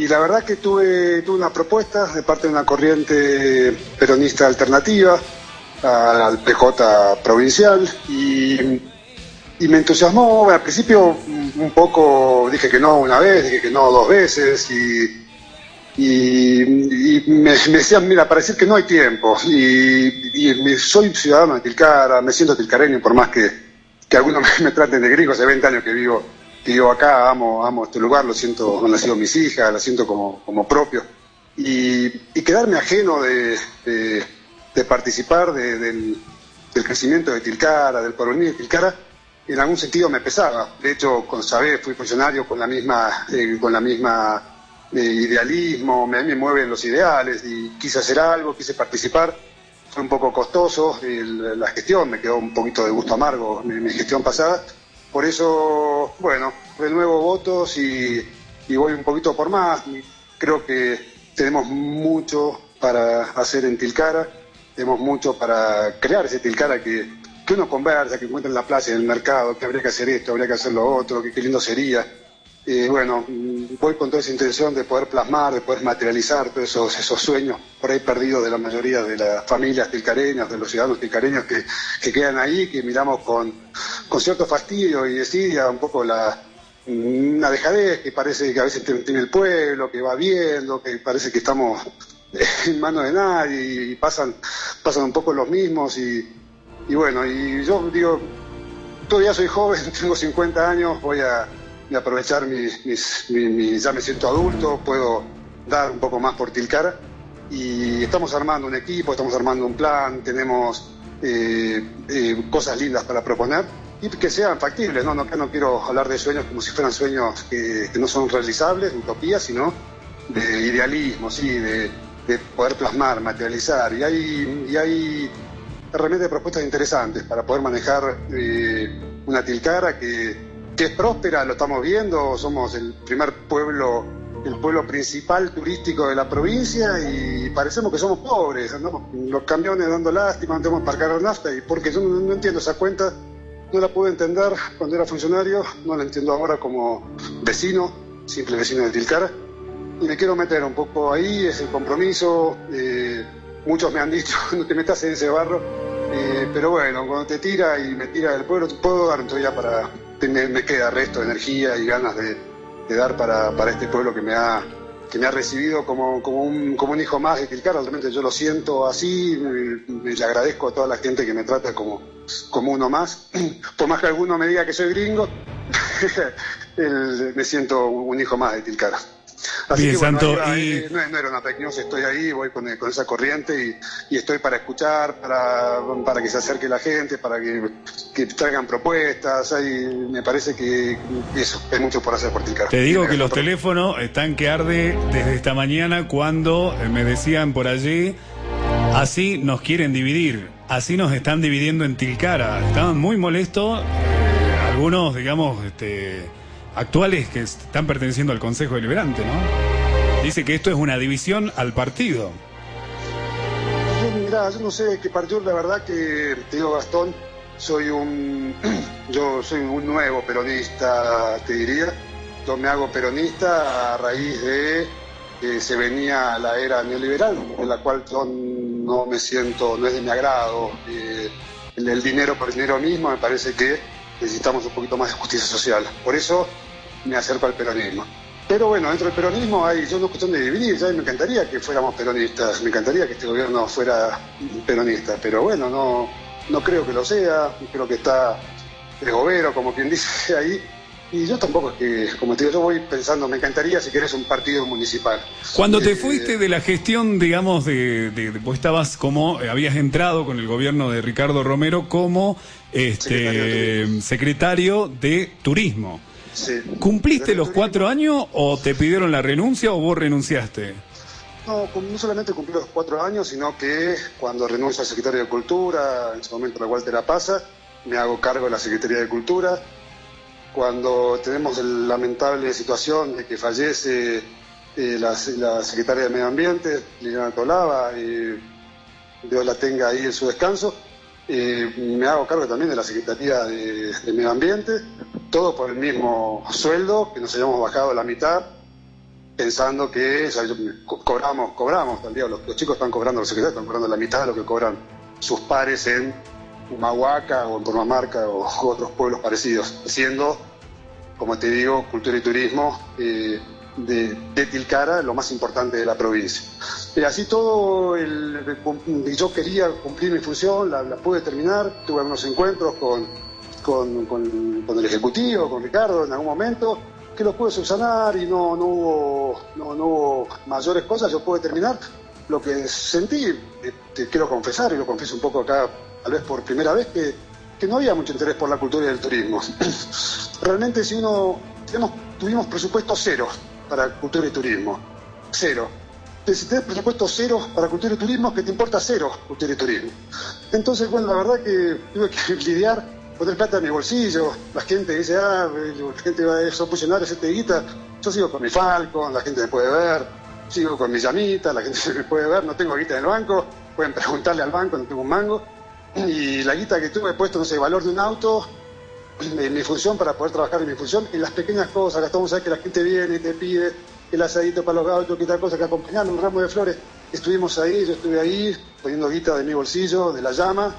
y la verdad que tuve, tuve una propuesta de parte de una corriente peronista alternativa al PJ provincial y, me entusiasmó, al principio un poco dije que no una vez, dije que no dos veces y, me, decían, mira, para decir que no hay tiempo y, soy ciudadano de Tilcara, me siento tilcareño por más que, que algunos me, traten de gringo, hace 20 años que vivo, vivo acá, amo, amo este lugar, lo siento, han nacido mis hijas, lo siento como, como propio y, y quedarme ajeno de de participar del, crecimiento de Tilcara, del porvenir de Tilcara, en algún sentido me pesaba. De hecho, con Sabé fui funcionario con la misma, eh, con la misma eh, idealismo, me, me mueven los ideales y quise hacer algo, quise participar. Fue un poco costoso la gestión, me quedó un poquito de gusto amargo mi, mi gestión pasada. Por eso, bueno, renuevo votos y, y voy un poquito por más. Creo que tenemos mucho para hacer en Tilcara tenemos mucho para crear ese Tilcara que, que uno conversa, que encuentra en la plaza, en el mercado, que habría que hacer esto, habría que hacer lo otro, que qué lindo sería. Y bueno, voy con toda esa intención de poder plasmar, de poder materializar todos esos, esos sueños por ahí perdidos de la mayoría de las familias tilcareñas, de los ciudadanos tilcareños que quedan ahí, que miramos con, con cierto fastidio y desidia un poco la, una dejadez que parece que a veces tiene el pueblo, que va viendo, que parece que estamos en manos de nadie y pasan, pasan un poco los mismos y, bueno, y yo digo, todavía soy joven, tengo 50 años, voy a, aprovechar mis, ya me siento adulto, puedo dar un poco más por Tilcara y estamos armando un equipo, estamos armando un plan, tenemos eh, eh, cosas lindas para proponer y que sean factibles, ¿no? No, no quiero hablar de sueños como si fueran sueños que, que no son realizables, utopías, sino de idealismo, sí, de, de poder plasmar, materializar. Y hay, y hay realmente propuestas interesantes para poder manejar eh, una tilcara que, que, es próspera, lo estamos viendo, somos el primer pueblo, el pueblo principal turístico de la provincia y parecemos que somos pobres, andamos los camiones dando lástima, no tenemos para cargar nafta y porque yo no, no entiendo esa cuenta, no la pude entender cuando era funcionario, no la entiendo ahora como vecino, simple vecino de Tilcara y me quiero meter un poco ahí, es el compromiso. Eh, muchos me han dicho, no te metas en ese barro, eh, pero bueno, cuando te tira y me tira del pueblo, puedo dar todavía para. Me, me, queda resto de energía y ganas de, dar para, para, este pueblo que me ha, que me ha recibido como, como, un, como un hijo más de Tilcara. Realmente yo lo siento así, me, le agradezco a toda la gente que me trata como, como uno más. Por más que alguno me diga que soy gringo, me siento un hijo más de Tilcara. Así que, Santo, y... no, era una fake estoy ahí, voy con, con esa corriente y, y, estoy para escuchar, para, para que se acerque la gente, para que, que traigan propuestas. Ahí me parece que eso, hay mucho por hacer por Tilcara. Te digo que los teléfonos están que arde desde esta mañana cuando eh, me decían por allí, así nos quieren dividir, así nos están dividiendo en Tilcara. Estaban muy molestos, eh, algunos, digamos, este actuales que están perteneciendo al Consejo Deliberante, ¿no? Dice que esto es una división al partido. Yo no sé qué partido, la verdad que te digo Gastón, soy un yo soy un nuevo peronista, te diría. Yo me hago peronista a raíz de que se venía la era neoliberal, en la cual yo no me siento, no es de mi agrado. Eh, el dinero por el dinero mismo me parece que necesitamos un poquito más de justicia social. Por eso me acerco al peronismo. Pero bueno, dentro del peronismo hay, es cuestión de dividir, ya me encantaría que fuéramos peronistas, me encantaría que este gobierno fuera peronista, pero bueno, no, no creo que lo sea, creo que está el gobierno, como quien dice ahí, y yo tampoco es que, como te digo, yo voy pensando, me encantaría si querés un partido municipal. Cuando te eh, fuiste de la gestión, digamos, de, de, vos estabas como, eh, habías entrado con el gobierno de Ricardo Romero como este secretario de turismo. ¿Cumpliste los cuatro años o te pidieron la renuncia o vos renunciaste? No, no solamente cumplí los cuatro años, sino que cuando renuncio al secretario de Cultura, en ese momento la Walter La Pasa, me hago cargo de la Secretaría de Cultura. Cuando tenemos la lamentable situación de que fallece eh, la, secretaria de Medio Ambiente, Liliana Tolava, y Dios la tenga ahí en su descanso, eh, me hago cargo también de la Secretaría de, Medio Ambiente todo por el mismo sueldo, que nos hayamos bajado la mitad, pensando que cobramos, cobramos, los, los, chicos están cobrando, los secretarios están cobrando la mitad de lo que cobran sus pares en Humahuaca o en Purmamarca o otros pueblos parecidos, siendo, como te digo, cultura y turismo eh, de, Tilcara lo más importante de la provincia. Y así todo, el, yo quería cumplir mi función, la, pude terminar, tuve unos encuentros con, con, con, el Ejecutivo, con Ricardo en algún momento, que lo pude subsanar y no, no, hubo, no, no hubo mayores cosas, yo pude terminar lo que sentí, eh, te quiero confesar, y lo confieso un poco acá, tal vez por primera vez, que, que no había mucho interés por la cultura y el turismo. Realmente si uno, tenemos, tuvimos presupuesto cero para cultura y turismo, cero. Si tenés presupuesto cero para cultura y turismo, que te importa cero cultura y turismo. Entonces, bueno, la verdad que tuve que lidiar, poner plata en mi bolsillo, la gente dice, ah, la gente va a son funcionarios, este guita, yo sigo con mi Falcon, la gente me puede ver, sigo con mi llamita, la gente me puede ver, no tengo guita en el banco, pueden preguntarle al banco, no tengo un mango. Y la guita que tuve puesto, no sé, el valor de un auto, en mi función para poder trabajar en mi función, en las pequeñas cosas, Gastón, sabes que la gente viene y te pide el asadito para los gatos, que tal cosa, que acompañar un ramo de flores. Estuvimos ahí, yo estuve ahí poniendo guita de mi bolsillo, de la llama,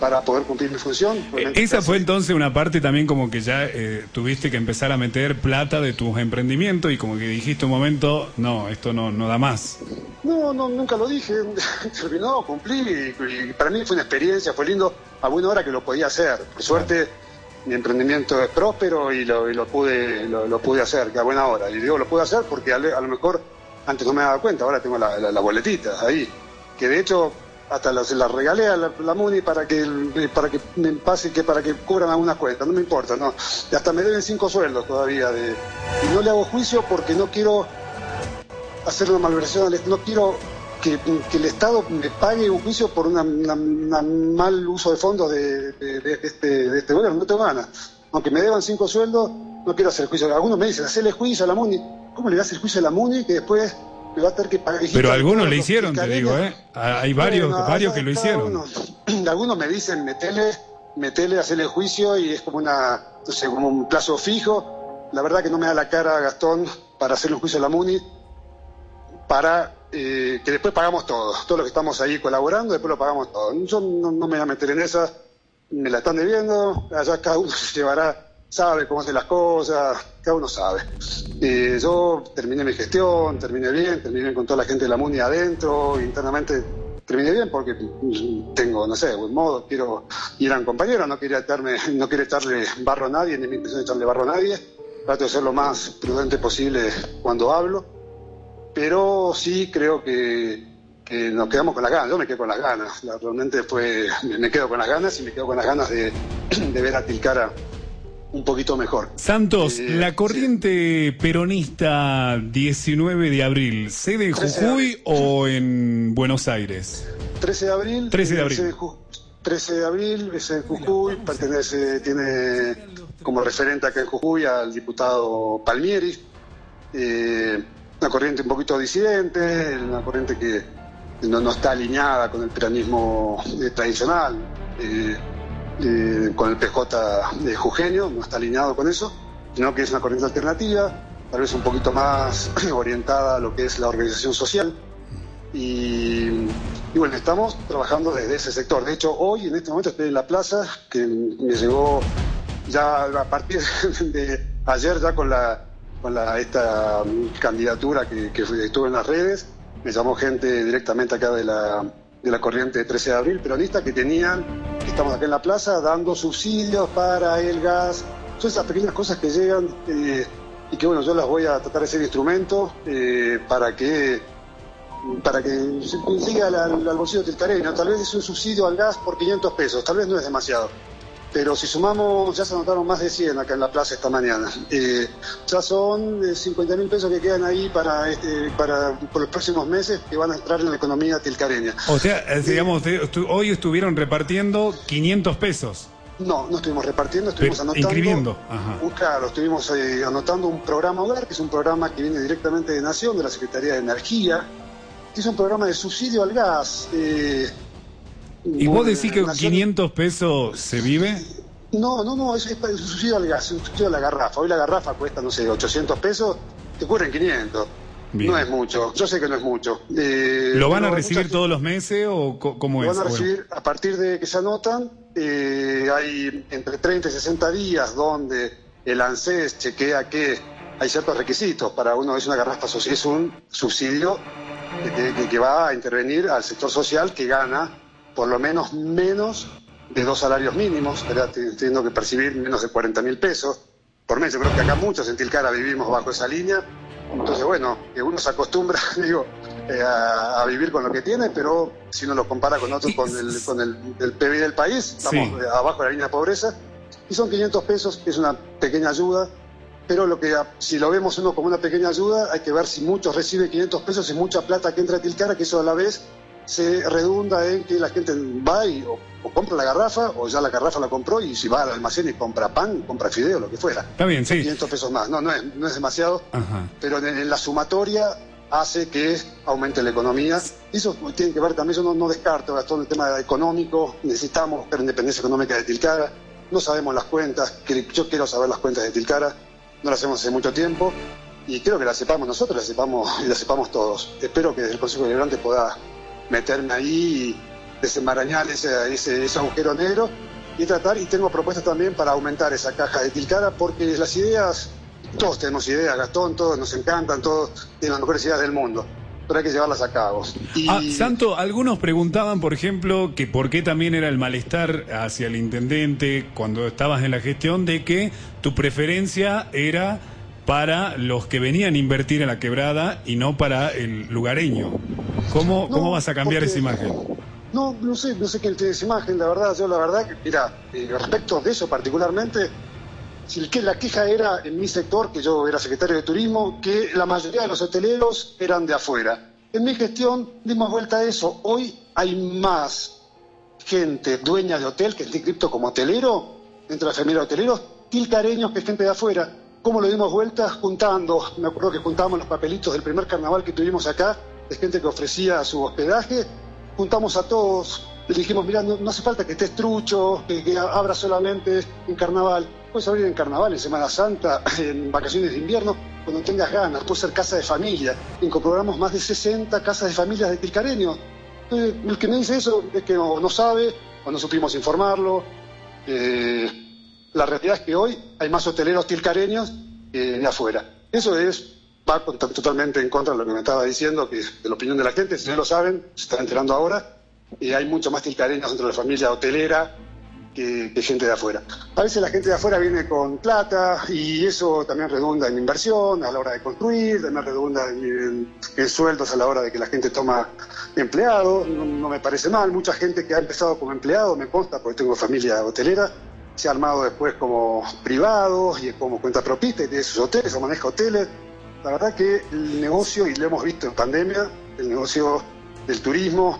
para poder cumplir mi función. Eh, esa fue entonces una parte también como que ya eh, tuviste que empezar a meter plata de tus emprendimientos y como que dijiste un momento, no, esto no, no da más. No, no, nunca lo dije, terminó, cumplí y, para mí fue una experiencia, fue lindo, a buena hora que lo podía hacer. Por suerte mi emprendimiento es próspero y lo, lo pude lo, pude hacer, que a buena hora. Y digo, lo pude hacer porque a, lo mejor antes no me daba cuenta, ahora tengo la, la boletita ahí, que de hecho hasta la, se la regalé a la, MUNI para que para que me pase que para que cubran algunas cuentas, no me importa, no. Y hasta me deben cinco sueldos todavía de y no le hago juicio porque no quiero hacer una malversación, no quiero que, el Estado me pague un juicio por un mal uso de fondos de, este, este gobierno, no tengo ganas. Aunque me deban cinco sueldos, no quiero hacer juicio. Algunos me dicen, hacerle juicio a la MUNI. ¿Cómo le das el juicio a la MUNI que después pero algunos le hicieron, te digo, ¿eh? Hay varios, varios que lo hicieron. algunos me dicen, metele, metele, hacerle juicio y es como una, no sé, como un plazo fijo. La verdad que no me da la cara Gastón para hacerle un juicio a la MUNI, para eh, que después pagamos todo. Todos los que estamos ahí colaborando, después lo pagamos todo. Yo no, no me voy a meter en esa, me la están debiendo, allá cada uno se llevará sabe cómo hacer las cosas, cada uno sabe. Y yo terminé mi gestión, terminé bien, terminé con toda la gente de la MUNI adentro, internamente terminé bien porque tengo, no sé, buen modo, quiero ir a un compañero, no quería echarme, no quiero echarle barro a nadie, ni mi intención de echarle barro a nadie, trato de ser lo más prudente posible cuando hablo, pero sí creo que, que nos quedamos con las ganas, yo me quedo con las ganas, realmente fue, me quedo con las ganas y me quedo con las ganas de, de ver a Tilcara un poquito mejor. Santos, eh, la corriente peronista 19 de abril, ¿sede en Jujuy o en Buenos Aires? 13 de abril. 13 de abril. 13 de abril, es en Jujuy, pertenece, tiene como referente acá en Jujuy al diputado Palmieri. Eh, una corriente un poquito disidente, una corriente que no, no está alineada con el peronismo eh, tradicional. Eh, eh, con el PJ de Jugenio, no está alineado con eso, sino que es una corriente alternativa, tal vez un poquito más orientada a lo que es la organización social. Y, bueno, estamos trabajando desde ese sector. De hecho, hoy en este momento estoy en la plaza, que me llegó ya a partir de ayer ya con la con la, esta candidatura que, que estuvo en las redes, me llamó gente directamente acá de la, de la corriente 13 de abril peronista que tenían estamos acá en la plaza dando subsidios para el gas, son esas pequeñas cosas que llegan eh, y que bueno, yo las voy a tratar de ser instrumento eh, para que para que llegue al, al bolsillo tilcareño. Tal vez es un subsidio al gas por 500 pesos, tal vez no es demasiado. Pero si sumamos, ya se anotaron más de 100 acá en la plaza esta mañana. Eh, ya son 50 mil pesos que quedan ahí para, este, para por los próximos meses que van a entrar en la economía tilcareña. O sea, eh, digamos, hoy estuvieron repartiendo 500 pesos. No, no estuvimos repartiendo, estuvimos anotando. Inscribiendo. claro, estuvimos eh, anotando un programa Hogar, que es un programa que viene directamente de Nación, de la Secretaría de Energía, que es un programa de subsidio al gas. Eh, ¿Y vos decís que con 500 pesos se vive? No, no, no, es, es subsidio al a la garrafa. Hoy la garrafa cuesta, no sé, 800 pesos, te ocurren 500. No es mucho, yo sé que no es mucho. Eh, ¿Lo van a recibir todos los meses o cómo es? Lo van a recibir a partir de que se anotan. Eh, hay entre 30 y 60 días donde el ANSES chequea que hay ciertos requisitos. Para uno es una garrafa social, es un subsidio que, va a intervenir al sector social que gana por lo menos menos de dos salarios mínimos, teniendo que percibir menos de 40 mil pesos por mes. Yo creo que acá muchos en Tilcara vivimos bajo esa línea. Entonces, bueno, que uno se acostumbra, digo, eh, a, vivir con lo que tiene, pero si uno lo compara con otros, con el, con el, PIB del país, estamos abajo de la línea de pobreza. Y son 500 pesos, es una pequeña ayuda, pero lo que si lo vemos uno como una pequeña ayuda, hay que ver si muchos reciben 500 pesos y mucha plata que entra a Tilcara, que eso a la vez se redunda en que la gente va y o, compra la garrafa o ya la garrafa la compró y si va al almacén y compra pan, compra fideo, lo que fuera. Está bien, sí. 500 pesos más. No, no es, no es demasiado, pero en, la sumatoria hace que aumente la economía. Eso tiene que ver también, yo no, no descarto todo el tema económico, necesitamos buscar independencia económica de Tilcara, no sabemos las cuentas, yo quiero saber las cuentas de Tilcara, no las hacemos hace mucho tiempo y creo que las sepamos nosotros, las sepamos y las sepamos todos. Espero que desde el Consejo Deliberante pueda meterme ahí y desenmarañar ese, ese, agujero negro y tratar, y tengo propuestas también para aumentar esa caja de Tilcara, porque las ideas, todos tenemos ideas, Gastón, todos nos encantan, todos tienen las mejores ideas del mundo, pero hay que llevarlas a cabo. Y... Ah, Santo, algunos preguntaban, por ejemplo, que por qué también era el malestar hacia el intendente cuando estabas en la gestión de que tu preferencia era para los que venían a invertir en la quebrada y no para el lugareño. ¿Cómo, ¿cómo vas a cambiar esa imagen? No, no sé, no sé quién tiene esa imagen, la verdad, yo la verdad, mira, eh, respecto de eso particularmente, si que la queja era en mi sector, que yo era secretario de turismo, que la mayoría de los hoteleros eran de afuera. En mi gestión dimos vuelta a eso. Hoy hay más gente dueña de hotel que es inscripto como hotelero, entre la familia de hoteleros, tilcareños que gente de afuera. ¿Cómo lo dimos vuelta? Juntando, me acuerdo que juntamos los papelitos del primer carnaval que tuvimos acá, de gente que ofrecía su hospedaje, juntamos a todos, le dijimos, mira, no, hace falta que estés trucho, que, abra solamente en carnaval, puedes abrir en carnaval, en Semana Santa, en vacaciones de invierno, cuando tengas ganas, puede ser casa de familia, incorporamos más de 60 casas de familias de tilcareños. el que me dice eso es que no, sabe o no supimos informarlo. Eh, la realidad es que hoy hay más hoteleros tilcareños que de afuera. Eso es va totalmente en contra de lo que me estaba diciendo, que es de la opinión de la gente, si no lo saben, se están enterando ahora, y hay mucho más tilcareños dentro de la familia hotelera que, gente de afuera. A veces la gente de afuera viene con plata y eso también redunda en inversión a la hora de construir, también redunda en, sueldos a la hora de que la gente toma empleado, no, no, me parece mal, mucha gente que ha empezado como empleado, me consta porque tengo familia hotelera, se ha armado después como privado y como cuenta propista y tiene sus hoteles o maneja hoteles. La verdad que el negocio, y lo hemos visto en pandemia, el negocio del turismo,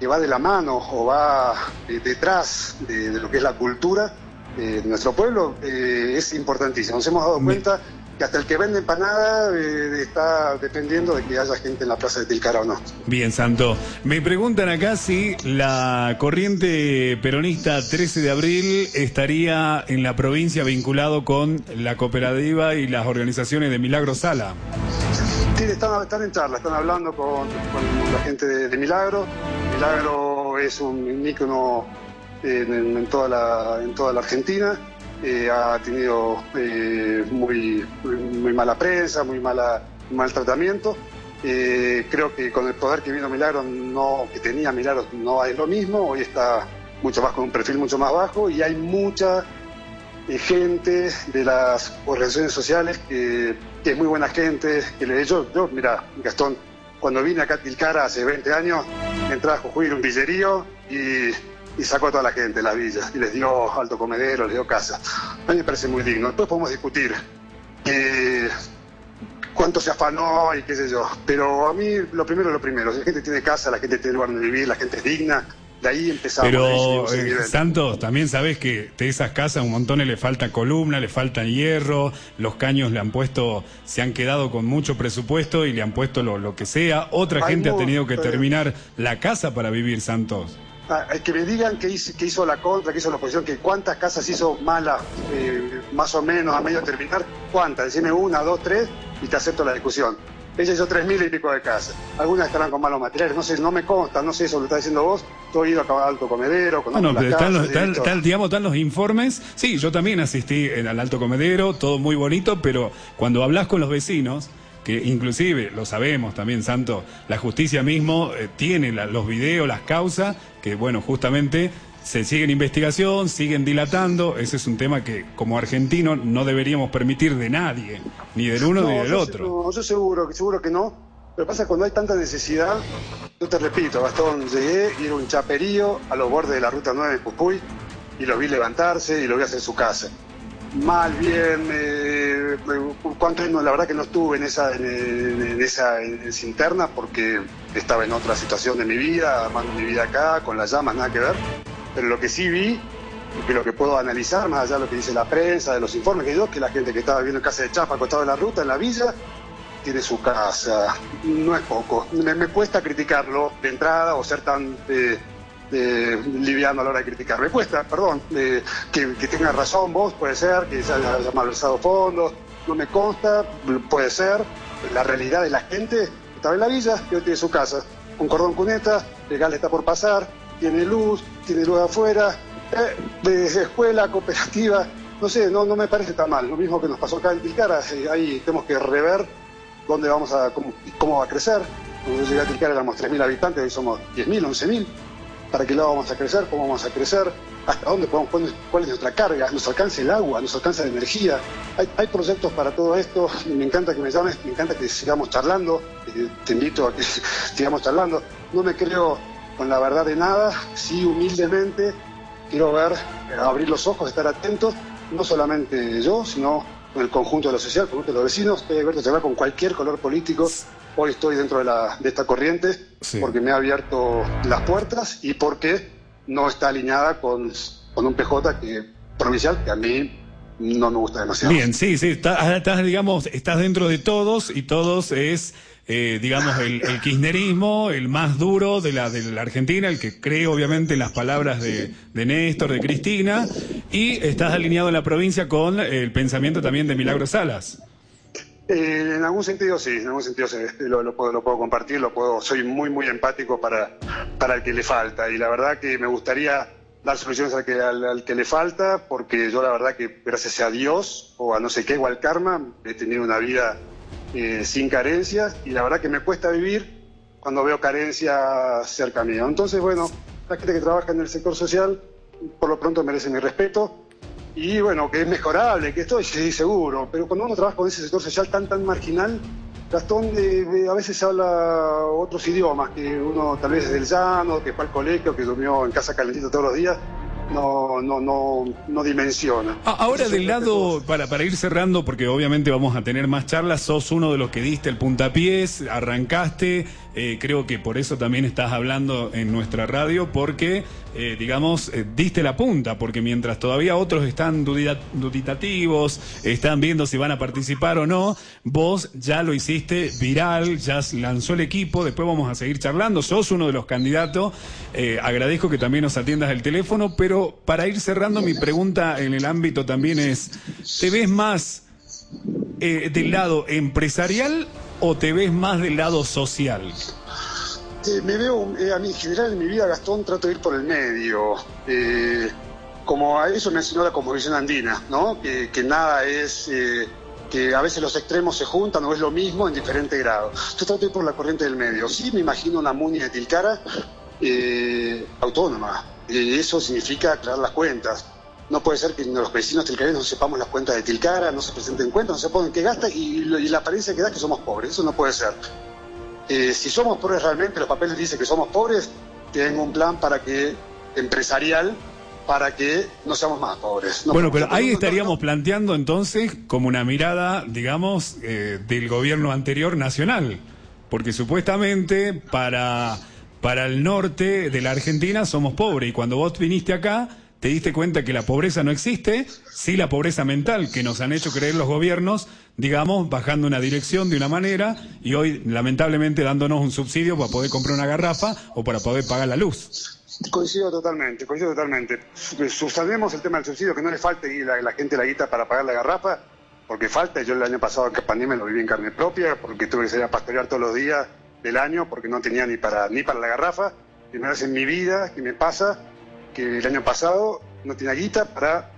que va de la mano o va eh, detrás de, lo que es la cultura eh, de nuestro pueblo, eh, es importantísimo. Nos hemos dado cuenta que hasta el que vende empanada eh, está dependiendo de que haya gente en la plaza de Tilcara o no. Bien, Santo. Me preguntan acá si la corriente peronista 13 de abril estaría en la provincia vinculado con la cooperativa y las organizaciones de Milagro Sala. Sí, están, en charla, están hablando con, la gente de, Milagro. Milagro es un ícono en, toda la, en toda la Argentina eh, ha tenido eh, muy, muy mala prensa, muy mala, mal tratamiento. Eh, creo que con el poder que vino Milagro, no, que tenía Milagro, no hay lo mismo. Hoy está mucho más con un perfil mucho más bajo y hay mucha gente de las organizaciones sociales que, es muy buena gente, que le yo, yo, mira, Gastón, cuando vine a Tilcara hace 20 años, entraba a Jujuy un villerío y y sacó a toda la gente de la villa y les dio alto comedero, les dio casa. A mí me parece muy digno. Después podemos discutir eh, cuánto se afanó y qué sé yo. Pero a mí lo primero es lo primero. Si la gente tiene casa, la gente tiene lugar donde vivir, la gente es digna. De ahí empezamos. Pero, eh, Santos, también sabes que de esas casas un montón le falta columna, le faltan hierro, los caños le han puesto, se han quedado con mucho presupuesto y le han puesto lo, lo que sea. Otra gente ha tenido que terminar la casa para vivir, Santos. Ah, que me digan que hizo, que hizo la contra, que hizo la oposición, que cuántas casas hizo malas, eh, más o menos a medio terminar, cuántas, decime una, dos, tres, y te acepto la discusión. ella hizo tres mil y pico de casas. Algunas estarán con malos materiales, no sé, no me consta, no sé eso lo está diciendo vos. Estoy ido a Alto Comedero, con bueno, están, los, digamos, están los informes. Sí, yo también asistí al Alto Comedero, todo muy bonito, pero cuando hablas con los vecinos, que inclusive, lo sabemos también, Santo, la justicia mismo eh, tiene los videos, las causas, que bueno, justamente se sigue en investigación, siguen dilatando. Ese es un tema que como argentino no deberíamos permitir de nadie, ni del uno ni del otro. No, yo seguro, seguro que no. Pero pasa cuando hay tanta necesidad, yo te repito, Gastón, llegué y era un chaperío a los bordes de la ruta 9 de Pupuy y lo vi levantarse y lo vi hacer en su casa. Mal, bien, eh, cuánto la verdad que no estuve en esa, en, esa, interna porque estaba en otra situación de mi vida, armando mi vida acá, con las llamas, nada que ver pero lo que sí vi, y lo que puedo analizar, más allá de lo que dice la prensa, de los informes que yo, que la gente que estaba viviendo en casa de Chapa, acostado en la ruta, en la villa, tiene su casa. No es poco. Me, cuesta criticarlo de entrada o ser tan eh, liviano a la hora de criticar. Me cuesta, perdón, que, que razón vos, puede ser, que se haya malversado fondos, no me consta, puede ser. La realidad de la gente estaba en la villa y hoy tiene su casa. Un cordón cuneta, legal está por pasar, tiene luz, tiene luz afuera, eh, de escuela, cooperativa, no sé, no, me parece tan mal. Lo mismo que nos pasó acá en Tilcara, eh, ahí tenemos que rever dónde vamos a, cómo, va a crecer. Cuando yo llegué a Tilcara éramos 3.000 habitantes, hoy somos 10.000, 11.000. ¿Para qué lado vamos a crecer? ¿Cómo vamos a crecer? ¿Hasta dónde podemos? ¿Cuál es nuestra carga? ¿Nos alcanza el agua? ¿Nos alcanza la energía? Hay, proyectos para todo esto. Me encanta que me llames, me encanta que sigamos charlando. Eh, te invito a que sigamos charlando. No me creo con la verdad de nada, sí humildemente quiero ver, eh, abrir los ojos, estar atentos, no solamente yo, sino con el conjunto de la sociedad, con los vecinos, estoy abierto a con cualquier color político. Hoy estoy dentro de, la, de esta corriente porque me ha abierto las puertas y porque no está alineada con, con un PJ que, provincial que a mí no me gusta demasiado. Bien, sí, sí, estás, digamos, estás dentro de todos y todos es eh, digamos, el, kirchnerismo, el más duro de la, de la Argentina, el que cree obviamente en las palabras de, de Néstor, de Cristina, y estás alineado en la provincia con el pensamiento también de Milagro Salas. Eh, en algún sentido sí, en algún sentido sí, lo, lo, puedo, compartir, lo puedo, soy muy muy empático para, para el que le falta. Y la verdad que me gustaría dar soluciones al que, al, que le falta porque yo la verdad que gracias a Dios o a no sé qué igual karma he tenido una vida eh, sin carencias. Y la verdad que me cuesta vivir cuando veo carencias cerca mío. Entonces, bueno, la gente que trabaja en el sector social por lo pronto merece mi respeto y bueno, que es mejorable, que estoy sí, seguro, pero cuando uno trabaja con ese sector social tan, tan marginal, Gastón eh, a veces habla otros idiomas, que uno tal vez es del llano, que fue al colegio, que durmió en casa calentita todos los días, no, no, no, no dimensiona. Ah, ahora del lado, para, para ir cerrando, porque obviamente vamos a tener más charlas, sos uno de los que diste el puntapiés, arrancaste, eh, creo que por eso también estás hablando en nuestra radio, porque, eh, digamos, eh, diste la punta, porque mientras todavía otros están duditativos, están viendo si van a participar o no, vos ya lo hiciste viral, ya lanzó el equipo, después vamos a seguir charlando, sos uno de los candidatos, agradezco que también nos atiendas el teléfono, pero para ir cerrando mi pregunta en el ámbito también es, ¿te ves más del lado empresarial o te ves más del lado social? Eh, me veo, eh, a mí en general en mi vida, Gastón, trato de ir por el medio. Eh, como a eso me enseñó la composición andina, ¿no? que nada es, que a veces los extremos se juntan o es lo mismo en diferente grado. Yo trato de ir por la corriente del medio. Sí, me imagino una Muni de Tilcara autónoma. eso significa aclarar las cuentas no puede ser que los vecinos tilcareños no sepamos las cuentas de Tilcara, no se presenten cuentas, no sepamos qué gasta y, la apariencia que da es que somos pobres. Eso no puede ser. Eh, si somos pobres realmente, los papeles dicen que somos pobres, tengo un plan para que empresarial para que no seamos más pobres. bueno, pero ahí estaríamos planteando entonces como una mirada, digamos, eh, del gobierno anterior nacional, porque supuestamente para, para el norte de la Argentina somos pobres y cuando vos viniste acá te diste cuenta que la pobreza no existe, sí la pobreza mental que nos han hecho creer los gobiernos, digamos, bajando una dirección de una manera y hoy lamentablemente dándonos un subsidio para poder comprar una garrafa o para poder pagar la luz. Coincido totalmente, coincido totalmente. Sustanemos el tema del subsidio, que no le falte la, la gente la guita para pagar la garrafa, porque falta. Yo el año pasado en pandemia lo viví en carne propia, porque tuve que salir a pastorear todos los días del año, porque no tenía ni para, ni para la garrafa. Primera vez en mi vida que me pasa que el año pasado no tenía guita para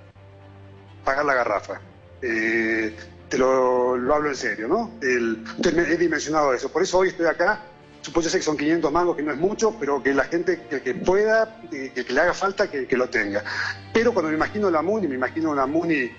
pagar la garrafa. Eh, te lo, hablo en serio, ¿no? El, he dimensionado eso. Por eso hoy estoy acá. Supongo que son 500 mangos, que no es mucho, pero que la gente que, pueda, que, le haga falta, que, lo tenga. Pero cuando me imagino la MUNI, me imagino una MUNI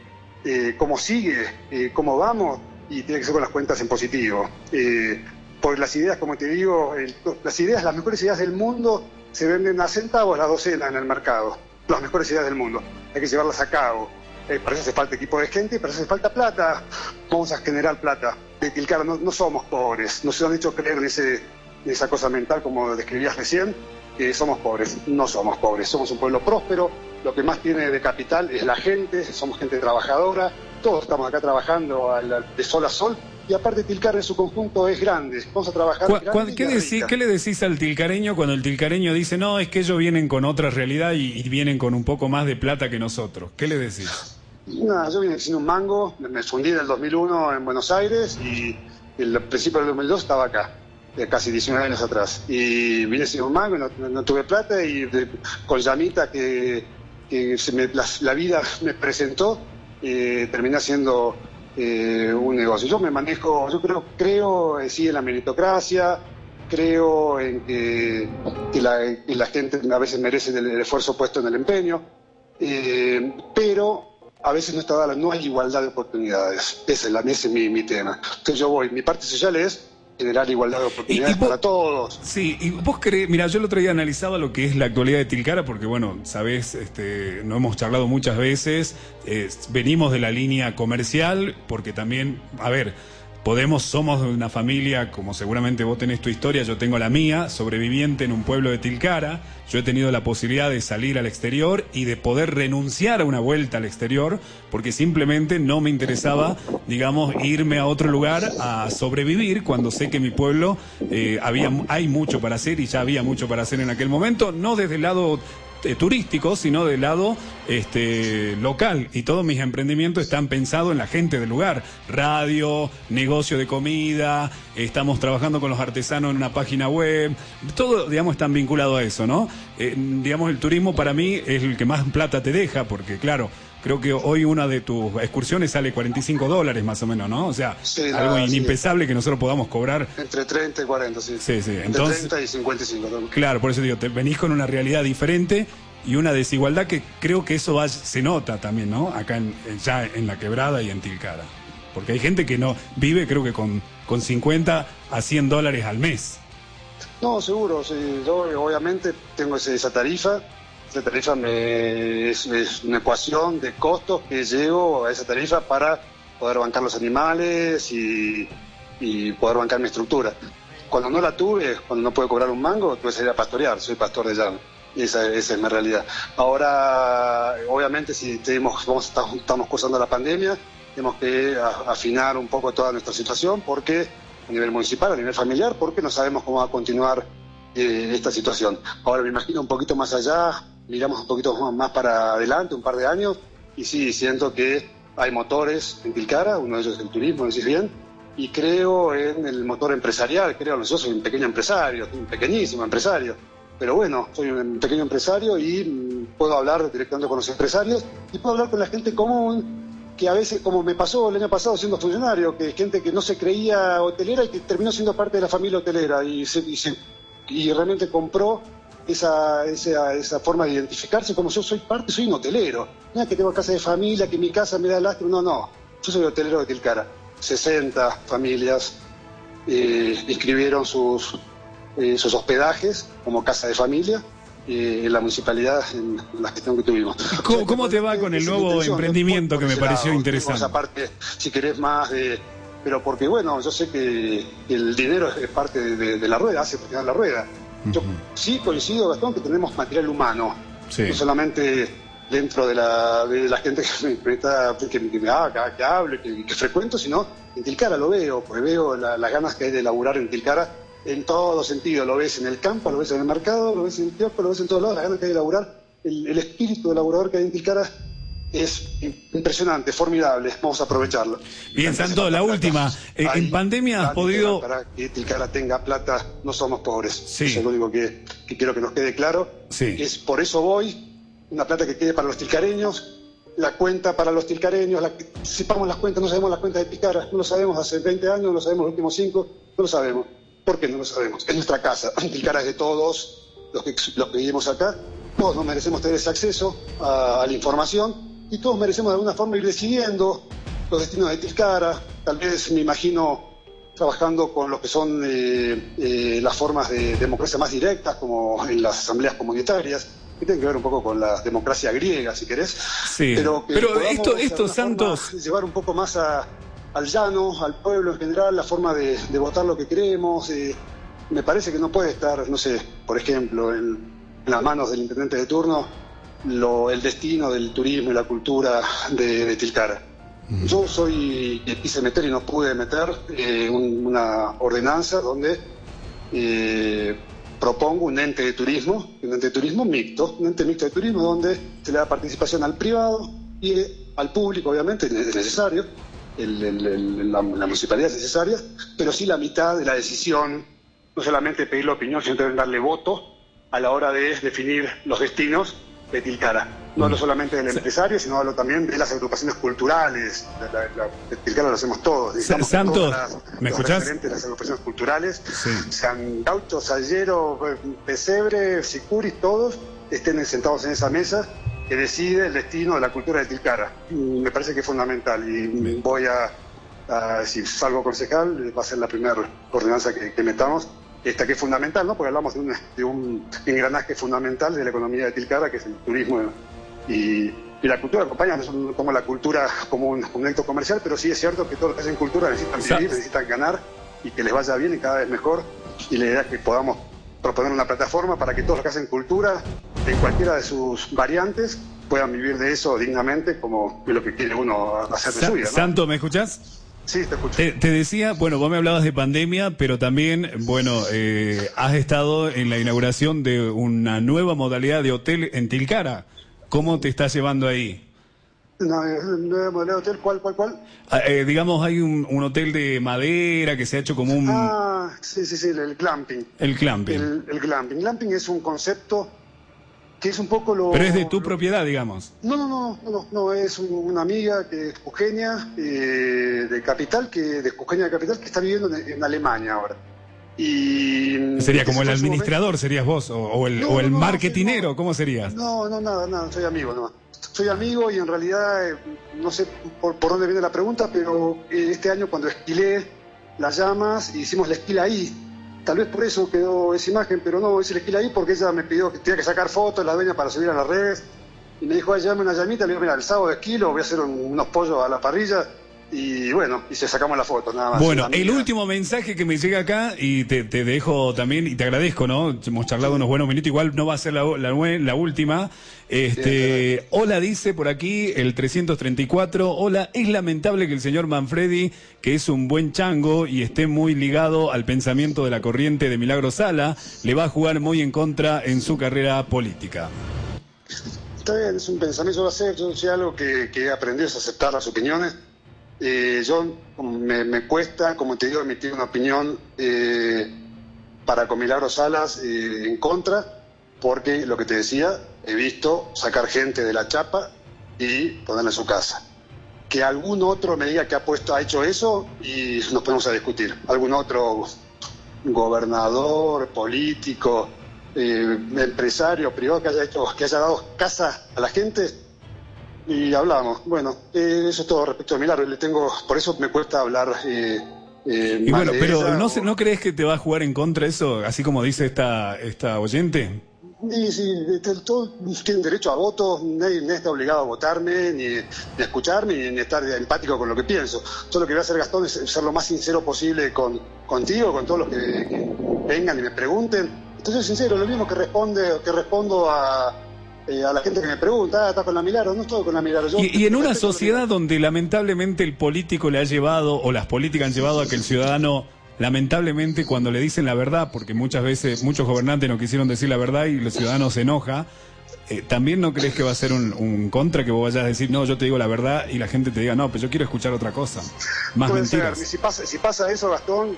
eh, cómo sigue, eh, cómo vamos, y tiene que ser con las cuentas en positivo. Eh, porque las ideas, como te digo, las ideas, las mejores ideas del mundo se venden a centavos la docena en el mercado. Las mejores ideas del mundo. Hay que llevarlas a cabo. Eh, para eso hace falta equipo de gente, para eso hace falta plata. Vamos a generar plata. De Tilcara no, no somos pobres, nos han hecho creer en, en esa cosa mental como describías recién, que somos pobres. No somos pobres, somos un pueblo próspero. Lo que más tiene de capital es la gente, somos gente trabajadora. Todos estamos acá trabajando de sol a sol y aparte Tilcara en su conjunto es grande. Vamos a trabajar. ¿qué, ¿Qué, le decís al tilcareño cuando el tilcareño dice, no, es que ellos vienen con otra realidad y, vienen con un poco más de plata que nosotros? ¿Qué le decís? Nada, yo vine sin un mango, me fundí en el 2001 en Buenos Aires y el principio del 2002 estaba acá, de casi 19 años atrás. Y vine sin un mango no, tuve plata y con llamita que, la, vida me presentó, eh, terminé haciendo eh, un negocio. Yo me manejo, yo creo, creo eh, sí en la meritocracia, creo en que, la, gente a veces merece el, esfuerzo puesto en el empeño, eh, pero a veces no, está, no hay igualdad de oportunidades. Ese, es, mi, mi tema. Entonces yo voy, mi parte social es generar igualdad de oportunidades para todos. Sí, y vos crees, mira, yo el otro día analizaba lo que es la actualidad de Tilcara, porque bueno, sabés, este, no hemos charlado muchas veces, venimos de la línea comercial, porque también, a ver, Podemos, somos una familia, como seguramente vos tenés tu historia, yo tengo la mía, sobreviviente en un pueblo de Tilcara. Yo he tenido la posibilidad de salir al exterior y de poder renunciar a una vuelta al exterior, porque simplemente no me interesaba, digamos, irme a otro lugar a sobrevivir cuando sé que mi pueblo eh, había, hay mucho para hacer y ya había mucho para hacer en aquel momento, no desde el lado eh, turístico, sino del lado este, local. Y todos mis emprendimientos están pensados en la gente del lugar. Radio, negocio de comida, estamos trabajando con los artesanos en una página web. Todo, digamos, están vinculados a eso, ¿no? Eh, digamos, el turismo para mí es el que más plata te deja, porque claro, creo que hoy una de tus excursiones sale 45 dólares más o menos, ¿no? O sea, algo inimpensable que nosotros podamos cobrar. Entre 30 y 40, sí. Sí, sí. Entonces, Entre 30 y 55. Claro, por eso digo, te venís con una realidad diferente y una desigualdad que creo que eso va, se nota también, ¿no? Acá en, ya en la quebrada y en Tilcara. Porque hay gente que no vive, creo que con, con 50 a 100 dólares al mes. No, seguro. Sí. Yo obviamente tengo esa tarifa esa tarifa me, es, una ecuación de costos que llevo a esa tarifa para poder bancar los animales y, poder bancar mi estructura. Cuando no la tuve, cuando no pude cobrar un mango, tuve que salir a pastorear, soy pastor de llano. Esa, esa es mi realidad. Ahora, obviamente, si tenemos, vamos, estamos cursando la pandemia, tenemos que afinar un poco toda nuestra situación, porque a nivel municipal, a nivel familiar, porque no sabemos cómo va a continuar eh, esta situación. Ahora me imagino un poquito más allá, miramos un poquito más para adelante, un par de años, y sí, siento que hay motores en Tilcara, uno de ellos es el turismo, decís bien, y creo en el motor empresarial, creo, yo soy un pequeño empresario, un pequeñísimo empresario, pero bueno, soy un pequeño empresario y mm, puedo hablar directamente con los empresarios y puedo hablar con la gente común que a veces, como me pasó el año pasado siendo funcionario, que gente que no se creía hotelera y que terminó siendo parte de la familia hotelera y, se, y, y realmente compró esa, esa, esa, forma de identificarse como yo soy parte, soy un hotelero. No es que tengo casa de familia, que mi casa me da lástima, no, no. Yo soy hotelero de Tilcara. 60 familias eh, inscribieron sus, eh, sus hospedajes como casa de familia eh, en la municipalidad en la gestión que tuvimos. ¿Cómo, te va con el nuevo emprendimiento que me pareció interesante? Aparte, si querés más de... Pero porque, bueno, yo sé que el dinero es parte de, la rueda, hace funcionar la rueda yo sí coincido, Gastón, que tenemos material humano, no solamente dentro de la, de la gente que me, que, que me haga, que, hable, que, frecuento, sino en Tilcara lo veo, porque veo las ganas que hay de laburar en Tilcara en todo sentido. Lo ves en el campo, lo ves en el mercado, lo ves en el kiosco, lo ves en todos lados, las ganas que hay de laburar, el, espíritu del laburador que hay en Tilcara es impresionante, formidable, vamos a aprovecharlo. Bien, Santo, la última. Eh, en pandemia has podido... Para que Tilcara tenga plata, no somos pobres. Sí. Eso es lo único que, quiero que nos quede claro. Sí. Es por eso voy, una plata que quede para los tilcareños, la cuenta para los tilcareños, la, sepamos las cuentas, no sabemos las cuentas de Tilcara, no lo sabemos hace 20 años, no lo sabemos los últimos 5, no lo sabemos. ¿Por qué no lo sabemos? Es nuestra casa, Tilcara es de todos los que, los que vivimos acá, todos nos merecemos tener ese acceso a, la información y todos merecemos de alguna forma ir decidiendo los destinos de Tilcara, tal vez me imagino trabajando con lo que son eh, eh, las formas de democracia más directas, como en las asambleas comunitarias, que tienen que ver un poco con la democracia griega, si querés. Sí. Pero, pero esto, estos santos... Llevar un poco más al llano, al pueblo en general, la forma de, votar lo que queremos. Eh, me parece que no puede estar, no sé, por ejemplo, en, las manos del intendente de turno lo, el destino del turismo y la cultura de, Tilcara. Yo soy, quise meter y no pude meter eh, una ordenanza donde eh, propongo un ente de turismo, un ente de turismo mixto, un ente mixto de turismo donde se le da participación al privado y al público, obviamente, es necesario, la, municipalidad es necesaria, pero sí la mitad de la decisión, no solamente pedir la opinión, sino también darle voto a la hora de definir los destinos de Tilcara. No hablo solamente del empresario, sino hablo también de las agrupaciones culturales. de Tilcara lo hacemos todos. Santos, ¿me escuchás? las agrupaciones culturales, sean gauchos, Sallero, Pesebre, Sicuris, todos estén sentados en esa mesa que decide el destino de la cultura de Tilcara. Me parece que es fundamental y voy a, si salgo concejal, va a ser la primera ordenanza que, que metamos esta que es fundamental, ¿no? Porque hablamos de un, de un engranaje fundamental de la economía de Tilcara, que es el turismo y, la cultura acompaña, no como la cultura como un, un acto comercial, pero sí es cierto que todos los que hacen cultura necesitan vivir, necesitan ganar y que les vaya bien y cada vez mejor. Y la idea es que podamos proponer una plataforma para que todos los que hacen cultura, en cualquiera de sus variantes, puedan vivir de eso dignamente, como es lo que quiere uno hacer de su vida. Santo, ¿me escuchás? Sí, te escucho. Te, decía, bueno, vos me hablabas de pandemia, pero también, bueno, eh, has estado en la inauguración de una nueva modalidad de hotel en Tilcara. ¿Cómo te estás llevando ahí? Eh, nueva modalidad de hotel, ¿cuál, cuál, cuál? Ah, eh, digamos, hay un, hotel de madera que se ha hecho como un... Ah, sí, sí, sí, el glamping. El glamping. El, el glamping. Glamping es un concepto que es un poco lo... Pero es de tu propiedad, digamos. No, no, no, no, no, es una amiga que es Eugenia eh, de Capital, que de Eugenia de Capital, que está viviendo en, Alemania ahora. Y sería como el administrador, serías vos, o, el, o el marketinero, ¿cómo serías? No, no, nada, nada, soy amigo no. Soy amigo y en realidad, eh, no sé por, por, dónde viene la pregunta, pero eh, este año cuando esquilé las llamas, hicimos la esquila ahí, Tal vez por eso quedó esa imagen, pero no, hice el esquila ahí porque ella me pidió que tenía que sacar fotos, la dueña, para subir a las redes. Y me dijo, ay, llame una llamita. Le digo, mira, el sábado esquilo, voy a hacer unos pollos a la parrilla. Y bueno, y se sacamos la foto, nada más. Bueno, el último mensaje que me llega acá, y te, dejo también, y te agradezco, ¿no? Hemos charlado unos buenos minutos, igual no va a ser la, la, última. Este, hola, dice por aquí el 334. Hola, es lamentable que el señor Manfredi, que es un buen chango y esté muy ligado al pensamiento de la corriente de Milagro Sala, le va a jugar muy en contra en su carrera política. Está bien, es un pensamiento, va a ser, algo que, que aprendido es aceptar las opiniones eh, yo me, cuesta, como te digo, emitir una opinión eh, para con Milagros Salas eh, en contra, porque lo que te decía, he visto sacar gente de la chapa y ponerla en su casa. Que algún otro me diga que ha puesto, ha hecho eso y nos ponemos a discutir. Algún otro gobernador, político, empresario, privado que haya hecho, que haya dado casa a la gente, y hablamos. Bueno, eh, eso es todo respecto a Milagro. Le tengo, por eso me cuesta hablar. Eh, eh, y bueno, pero ¿no, ¿no crees que te va a jugar en contra eso, así como dice esta, esta oyente? Sí, sí, todos tienen derecho a voto, nadie, está obligado a votarme, ni, a escucharme, ni, a estar empático con lo que pienso. Yo lo que voy a hacer, Gastón, es ser lo más sincero posible con, contigo, con todos los que, vengan y me pregunten. Entonces, sincero, lo mismo que responde, que respondo a, eh, a la gente que me pregunta, ah, ¿estás con la Milagro? No estoy con la Milagro. y, en una sociedad donde lamentablemente el político le ha llevado, o las políticas han llevado a que el ciudadano, lamentablemente cuando le dicen la verdad, porque muchas veces muchos gobernantes no quisieron decir la verdad y los ciudadanos se enoja, eh, ¿también no crees que va a ser un, contra que vos vayas a decir, no, yo te digo la verdad y la gente te diga, no, pero yo quiero escuchar otra cosa? Más mentiras. Si pasa, si pasa eso, Gastón,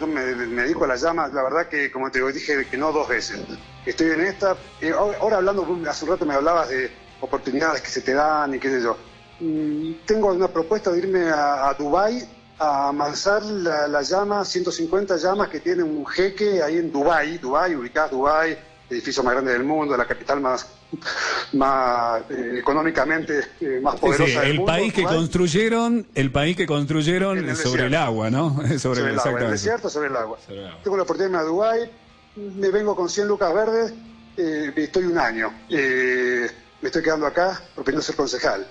yo me, dedico a la llama, la verdad que, como te dije, que no dos veces. Estoy en esta. Eh, ahora hablando, hace un rato me hablabas de oportunidades que se te dan y qué sé yo. Mm, tengo una propuesta de irme a, a Dubái a amansar la, llama, 150 llamas que tiene un jeque ahí en Dubái, Dubái, ubicás Dubái, edificio más grande del mundo, la capital más, más eh, económicamente eh, más poderosa el país que construyeron, el país que construyeron sobre el agua, ¿no? sobre, el, agua, el desierto sobre el agua. Tengo la oportunidad de Dubái, me vengo con 100 lucas verdes, eh, estoy un año, me estoy quedando acá porque ser concejal.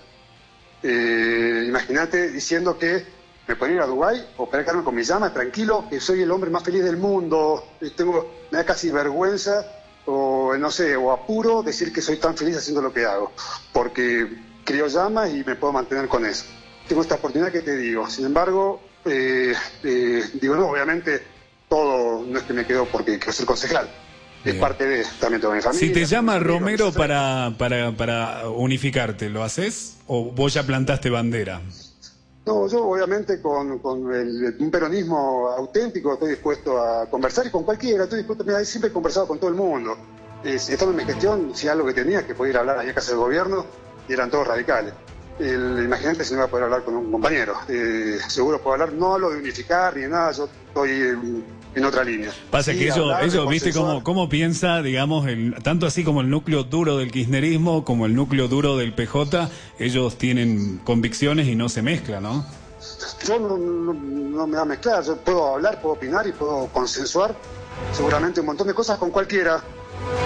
Imagínate diciendo que me puedo ir a Dubái o quedarme con mi llama tranquilo, que soy el hombre más feliz del mundo, tengo, me da casi vergüenza o no sé, o apuro decir que soy tan feliz haciendo lo que hago, porque creo llama y me puedo mantener con eso. Tengo esta oportunidad que te digo, sin embargo, eh, eh, digo, no, obviamente todo no es que me quedo porque quiero ser concejal, es parte de también toda mi familia. Si te llama Romero para, para, para unificarte, ¿lo haces? ¿O vos ya plantaste bandera? No, yo obviamente con, con un peronismo auténtico estoy dispuesto a conversar y con cualquiera, estoy dispuesto, mira, siempre he conversado con todo el mundo. Eh, estaba en mi gestión, si algo que tenía, que podía ir a hablar allá a casa del gobierno, y eran todos radicales. El, imagínate si no iba a poder hablar con un compañero. Eh, seguro puedo hablar, no lo de unificar ni nada, yo estoy en otra línea. Pasa que ellos, viste cómo, cómo piensa, digamos, el, tanto así como el núcleo duro del kirchnerismo, como el núcleo duro del PJ, ellos tienen convicciones y no se mezclan, ¿no? Yo no, me va a mezclar, yo puedo hablar, puedo opinar y puedo consensuar seguramente un montón de cosas con cualquiera.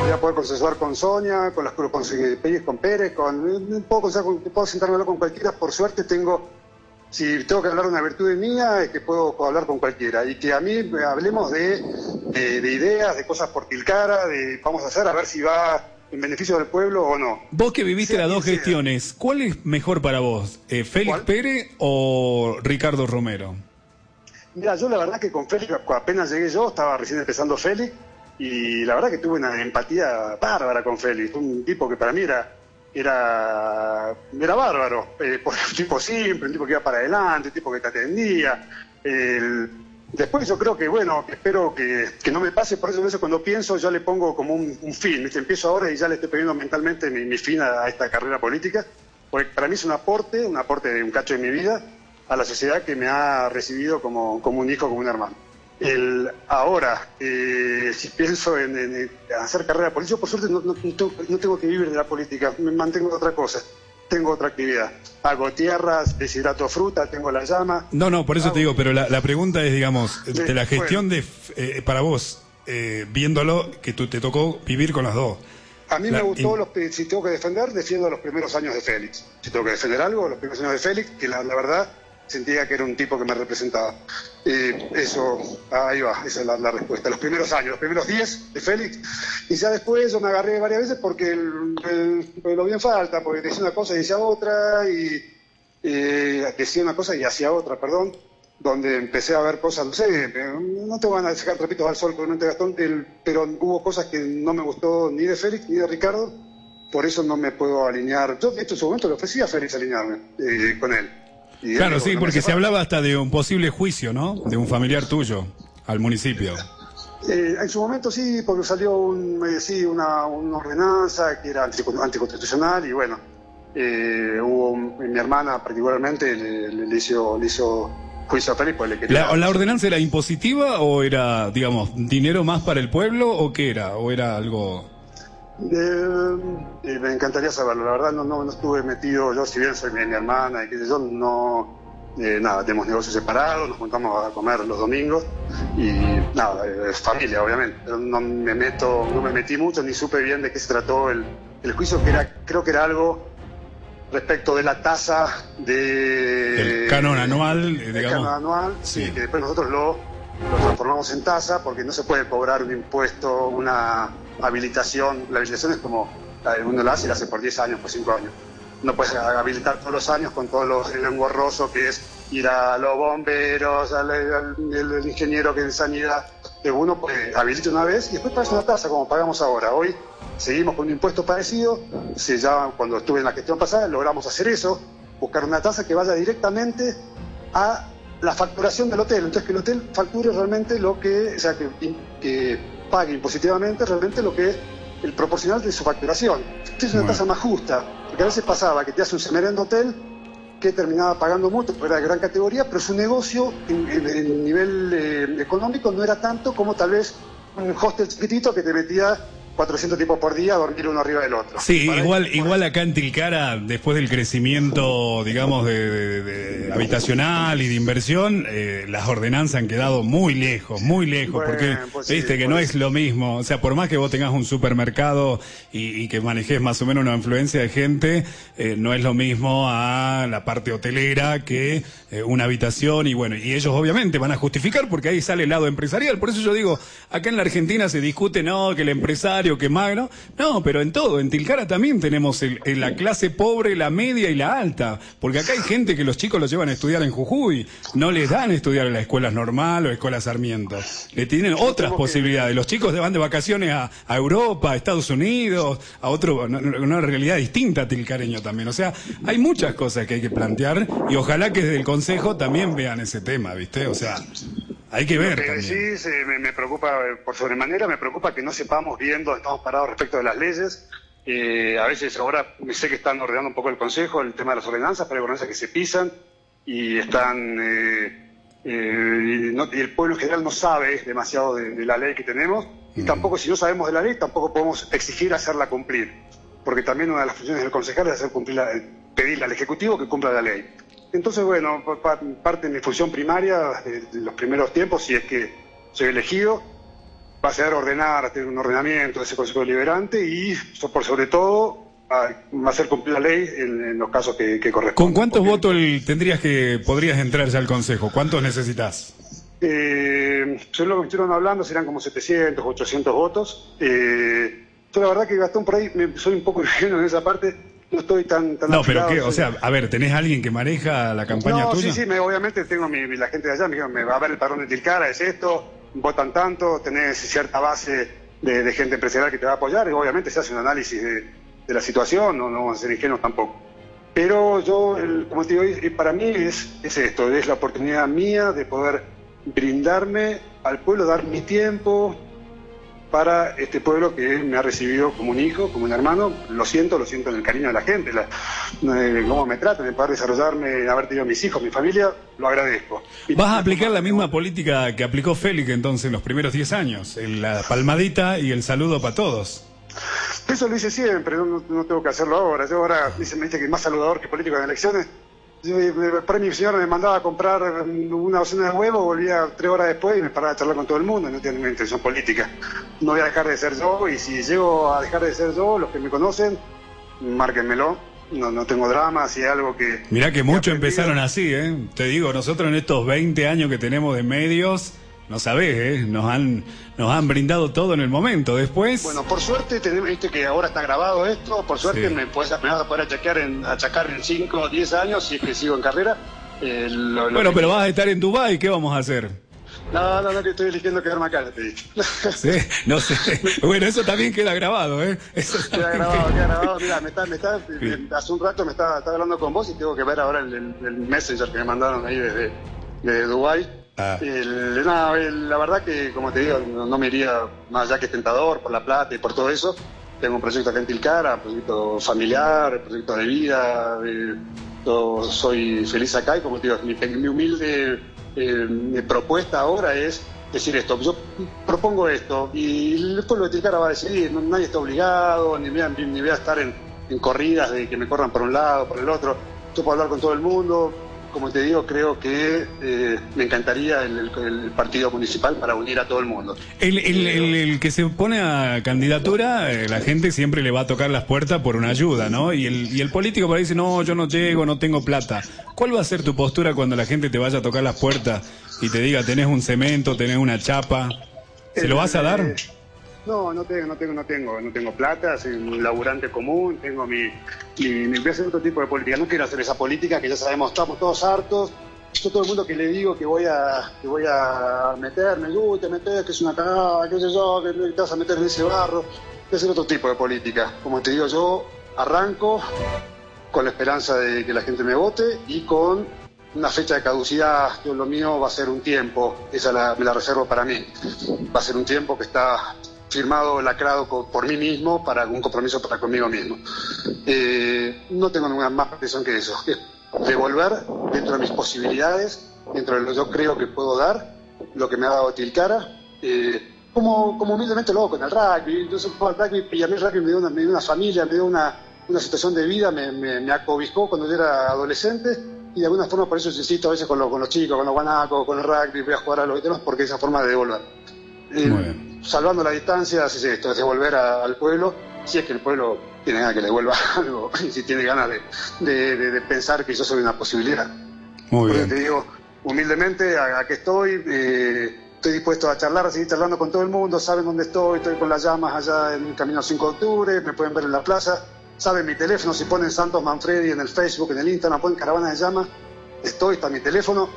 Voy a poder consensuar con Sonia, con las con, con Pérez, con Pérez, con, puedo, puedo sentarme con cualquiera, por suerte tengo si tengo que hablar de una virtud mía, es que puedo, hablar con cualquiera. Y que a mí hablemos de, de, ideas, de cosas por Tilcara, de vamos a hacer, a ver si va en beneficio del pueblo o no. Vos que viviste las dos gestiones, ¿cuál es mejor para vos? Eh, ¿Félix Pérez o Ricardo Romero? Mira, yo la verdad que con Félix, apenas llegué yo, estaba recién empezando Félix, y la verdad que tuve una empatía bárbara con Félix. Un tipo que para mí era era, era bárbaro, eh, un tipo simple, un tipo que iba para adelante, un tipo que te atendía. después yo creo que, bueno, espero que, no me pase, por eso a cuando pienso yo le pongo como un, fin, empiezo ahora y ya le estoy poniendo mentalmente mi, fin a, esta carrera política, porque para mí es un aporte, un aporte de un cacho de mi vida a la sociedad que me ha recibido como, como un hijo, como un hermano. El, ahora, eh, si pienso en, hacer carrera política, por suerte no, tengo que vivir de la política, me mantengo de otra cosa, tengo otra actividad. Hago tierras, deshidrato fruta, tengo la llama. No, no, por eso te digo, pero la, pregunta es, digamos, de, la gestión de, eh, para vos, eh, viéndolo, que tú te tocó vivir con las dos. A mí me gustó, los, si tengo que defender, defiendo los primeros años de Félix. Si tengo que defender algo, los primeros años de Félix, que la verdad sentía que era un tipo que me representaba. eso, ahí va, esa es la, respuesta. Los primeros años, los primeros 10 de Félix, y ya después yo me agarré varias veces porque lo vi en falta, porque decía una cosa y decía otra, y decía una cosa y hacía otra, perdón, donde empecé a ver cosas, no sé, no te van a sacar trapitos al sol con Gastón, pero hubo cosas que no me gustó ni de Félix ni de Ricardo, por eso no me puedo alinear. Yo, de hecho, en su momento le ofrecí a Félix alinearme eh, con él claro, sí, porque se hablaba hasta de un posible juicio, ¿no? De un familiar tuyo al municipio. Eh, en su momento sí, porque salió un, eh, sí, una, ordenanza que era anticonstitucional y bueno, eh, hubo mi hermana particularmente le, hizo, le hizo juicio a Felipe. Le ¿La, ¿La ordenanza era impositiva o era, digamos, dinero más para el pueblo o qué era? ¿O era algo...? Eh, eh, me encantaría saberlo, la verdad no, no, estuve metido, yo si bien soy mi, hermana y que yo, no, eh, nada, tenemos negocios separados, nos juntamos a comer los domingos y nada, es familia obviamente, pero no me meto, no me metí mucho ni supe bien de qué se trató el, el juicio, que era, creo que era algo respecto de la tasa de... El canon anual, el canon anual, sí. que después nosotros lo, lo transformamos en tasa porque no se puede cobrar un impuesto, una habilitación, la habilitación es como uno la hace y la hace por 10 años, por 5 años. No puedes habilitar todos los años con todo el engorroso que es ir a los bomberos, al, ingeniero que en sanidad. Uno pues, habilita una vez y después pagas una tasa como pagamos ahora. Hoy seguimos con un impuesto parecido, se ya, cuando estuve en la gestión pasada logramos hacer eso, buscar una tasa que vaya directamente a la facturación del hotel, entonces que el hotel facture realmente lo que, o sea, que, que pague impositivamente realmente lo que es el proporcional de su facturación. Es una tasa más justa, porque a veces pasaba que te hace un semerendo hotel que terminaba pagando mucho, porque era de gran categoría, pero su negocio en, nivel eh, económico no era tanto como tal vez un hostel chiquitito que te metía 400 tipos por día a dormir uno arriba del otro. Sí, igual, igual acá en Tilcara, después del crecimiento, digamos, de, habitacional y de inversión, eh, las ordenanzas han quedado muy lejos, muy lejos, porque pues viste que no es lo mismo. O sea, por más que vos tengas un supermercado y, que manejes más o menos una influencia de gente, eh, no es lo mismo a la parte hotelera que eh, una habitación y bueno, y ellos obviamente van a justificar porque ahí sale el lado empresarial. Por eso yo digo, acá en la Argentina se discute, no, que el empresario que magno. No, pero en todo. En Tilcara también tenemos la clase pobre, la media y la alta. Porque acá hay gente que los chicos los llevan a estudiar en Jujuy. No les dan a estudiar en las escuelas normal o escuelas Sarmiento. Le tienen otras posibilidades. Los chicos van de vacaciones a, Europa, a Estados Unidos, a otro, una realidad distinta tilcareño también. O sea, hay muchas cosas que hay que plantear y ojalá que desde el Consejo también vean ese tema, ¿viste? O sea, hay que ver. Lo que decís eh, me, preocupa eh, por sobremanera, me preocupa que no sepamos bien dónde estamos parados respecto de las leyes. Eh, a veces ahora sé que están ordenando un poco el Consejo el tema de las ordenanzas, pero hay ordenanzas que se pisan y están. y, el pueblo en general no sabe demasiado de, la ley que tenemos y mm. tampoco, si no sabemos de la ley, tampoco podemos exigir hacerla cumplir. Porque también una de las funciones del concejal es hacer cumplir pedirle al Ejecutivo que cumpla la ley. Entonces, bueno, parte de mi función primaria de, los primeros tiempos, si es que soy elegido, va a ser ordenar, tener un ordenamiento de ese Consejo Deliberante y, por sobre todo, va a hacer cumplir la ley en, los casos que, que corresponden. ¿Con cuántos votos tendrías que, podrías entrar ya al Consejo? ¿Cuántos necesitas? Eh, según lo que estuvieron hablando, serán como 700, 800 votos. Eh, yo la verdad que Gastón por ahí me, soy un poco ingenuo en esa parte no estoy tan, tan No, pero qué, o sea, a ver, ¿tenés alguien que maneja la campaña no, Sí, sí, obviamente tengo mi, la gente de allá, me dijeron, me va a ver el parón de Tilcara, es esto, votan tanto, tenés cierta base de, gente empresarial que te va a apoyar, y obviamente se hace un análisis de, la situación, no, no vamos a ser ingenuos tampoco. Pero yo, como te digo, para mí es, es esto, es la oportunidad mía de poder brindarme al pueblo, dar mi tiempo, para este pueblo que me ha recibido como un hijo, como un hermano. Lo siento, lo siento en el cariño de la gente, la, eh, cómo me tratan, de poder desarrollarme, haber tenido mis hijos, mi familia, lo agradezco. ¿Vas a aplicar la misma política que aplicó Félix entonces en los primeros 10 años? La palmadita y el saludo para todos. Eso lo hice siempre, no, tengo que hacerlo ahora. Yo ahora me dice que es más saludador que político en elecciones para mi señora me mandaba a comprar una docena de huevos, volvía tres horas después y me paraba a charlar con todo el mundo, no tiene ninguna intención política. No voy a dejar de ser yo y si llego a dejar de ser yo, los que me conocen, márquenmelo. No, no tengo drama, si algo que... Mirá que muchos empezaron así, ¿eh? Te digo, nosotros en estos 20 años que tenemos de medios, no sabés, ¿eh? Nos han, nos han brindado todo en el momento. Después. Bueno, por suerte, viste que ahora está grabado esto. Por suerte me, puedes, me vas a poder achacar en, achacar en 5 o 10 años si es que sigo en carrera. Eh, bueno, pero vas a estar en Dubai ¿qué vamos a hacer? No, no, no, que estoy eligiendo quedarme acá, te dije. Sí, no sé. Bueno, eso también queda grabado, ¿eh? Eso queda grabado, queda grabado. Mira, me está, me está, hace un rato me estaba, hablando con vos y tengo que ver ahora el, el, messenger que me mandaron ahí desde, desde Dubái Ah. la verdad que, como te digo, no, me iría más allá que tentador por la plata y por todo eso. Tengo un proyecto acá en Tilcara, un proyecto familiar, un proyecto de vida. yo soy feliz acá y, como te digo, mi, humilde eh, propuesta ahora es decir esto. Yo propongo esto y el pueblo de Tilcara va a decidir. nadie está obligado, ni voy a, ni voy a estar en, en corridas de que me corran por un lado, por el otro. Yo puedo hablar con todo el mundo, como te digo, creo que eh, me encantaría el, partido municipal para unir a todo el mundo. El, que se pone a candidatura, eh, la gente siempre le va a tocar las puertas por una ayuda, ¿no? Y el, y el político para dice, no, yo no llego, no tengo plata. ¿Cuál va a ser tu postura cuando la gente te vaya a tocar las puertas y te diga, tenés un cemento, tenés una chapa? ¿Se lo vas a dar? No, no tengo, no tengo, no tengo, no tengo plata, soy un laburante común, tengo mi, mi, voy a hacer otro tipo de política. No quiero hacer esa política que ya sabemos, estamos todos hartos. Yo todo el mundo que le digo que voy a, que voy a meterme, uy, te metes, que es una cagada, qué sé yo, que te vas a meter en ese barro. de hacer otro tipo de política. Como te digo, yo arranco con la esperanza de que la gente me vote y con una fecha de caducidad. Yo lo mío va a ser un tiempo, esa la, me la reservo para mí. Va a ser un tiempo que está firmado, lacrado por mí mismo para un compromiso para conmigo mismo. Eh, no tengo ninguna más presión que eso, es devolver dentro de mis posibilidades, dentro de lo que yo creo que puedo dar, lo que me ha dado Tilcara. Eh, como, como humildemente lo hago con el rugby. Yo soy al rugby y a mí el rugby me dio una, me dio una familia, me dio una, una situación de vida, me, me, me, acobijó cuando yo era adolescente y de alguna forma por eso insisto a veces con, lo, con los chicos, con los guanacos, con el rugby, voy a jugar a los demás porque es esa forma de devolver. Eh, salvando la distancia, es esto, es devolver a, al pueblo, si es que el pueblo tiene ganas que le devuelva algo y si tiene ganas de, de, de, pensar que yo soy una posibilidad. Muy bien. Te digo, humildemente, aquí estoy. Eh, estoy dispuesto a charlar, a seguir charlando con todo el mundo, saben dónde estoy, estoy con las llamas allá en el Camino 5 de Octubre, me pueden ver en la plaza, saben mi teléfono, si ponen Santos Manfredi en el Facebook, en el Instagram, ponen Caravana de Llamas, estoy, está mi teléfono,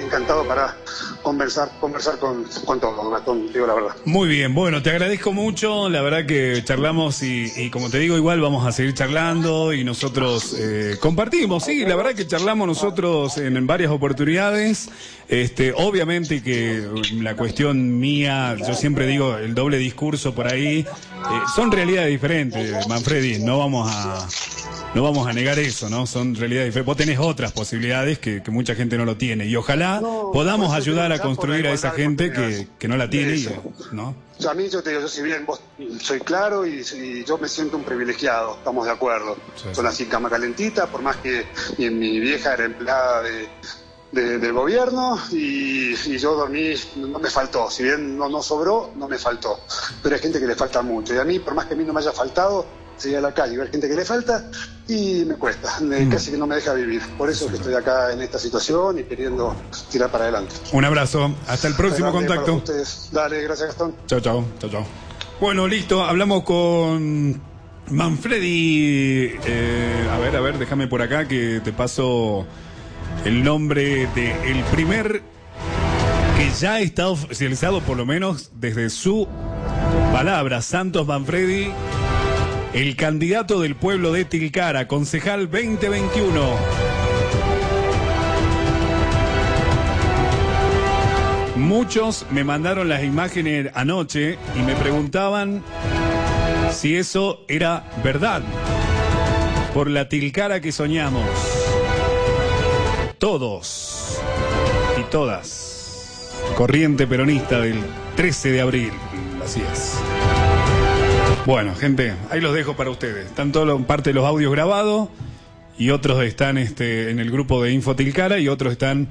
encantado para conversar, conversar con, con todo, digo la verdad. Muy bien, bueno, te agradezco mucho, la verdad que charlamos y, y como te digo, igual vamos a seguir charlando y nosotros eh, compartimos, sí, la verdad que charlamos nosotros en, en, varias oportunidades, este, obviamente que la cuestión mía, yo siempre digo el doble discurso por ahí, eh, son realidades diferentes, Manfredi, no vamos a no vamos a negar eso, ¿no? Son realidades diferentes. Vos tenés otras posibilidades que, que, mucha gente no lo tiene. Y ojalá no, podamos ayudar a construir a esa gente que, que, no la tiene, y, ¿no? a mí, yo te digo, yo si bien vos soy claro y, y yo me siento un privilegiado, estamos de acuerdo. Sí, Con así cama calentita, por más que mi, mi vieja era empleada de, de, del gobierno y, y, yo dormí, no me faltó, si bien no, no sobró, no me faltó, pero hay gente que le falta mucho y a mí, por más que a mí no me haya faltado, seguir a la calle y ver gente que le falta y me cuesta, me, mm. casi que no me deja vivir. Por eso que estoy acá en esta situación y queriendo tirar para adelante. Un abrazo, hasta el próximo contacto. Dale, gracias Gastón. Chao, chao, chao, chao. Bueno, listo, hablamos con Manfredi. Eh, a ver, a ver, déjame por acá que te paso el nombre de el primer que ya está oficializado por lo menos desde su palabra, Santos Manfredi el candidato del pueblo de Tilcara, concejal 2021. Muchos me mandaron las imágenes anoche y me preguntaban si eso era verdad. Por la Tilcara que soñamos. Todos y todas. Corriente peronista del 13 de abril. Así es. Bueno, gente, ahí los dejo para ustedes. Están todos parte de los audios grabados y otros están este, en el grupo de Infotilcara y otros están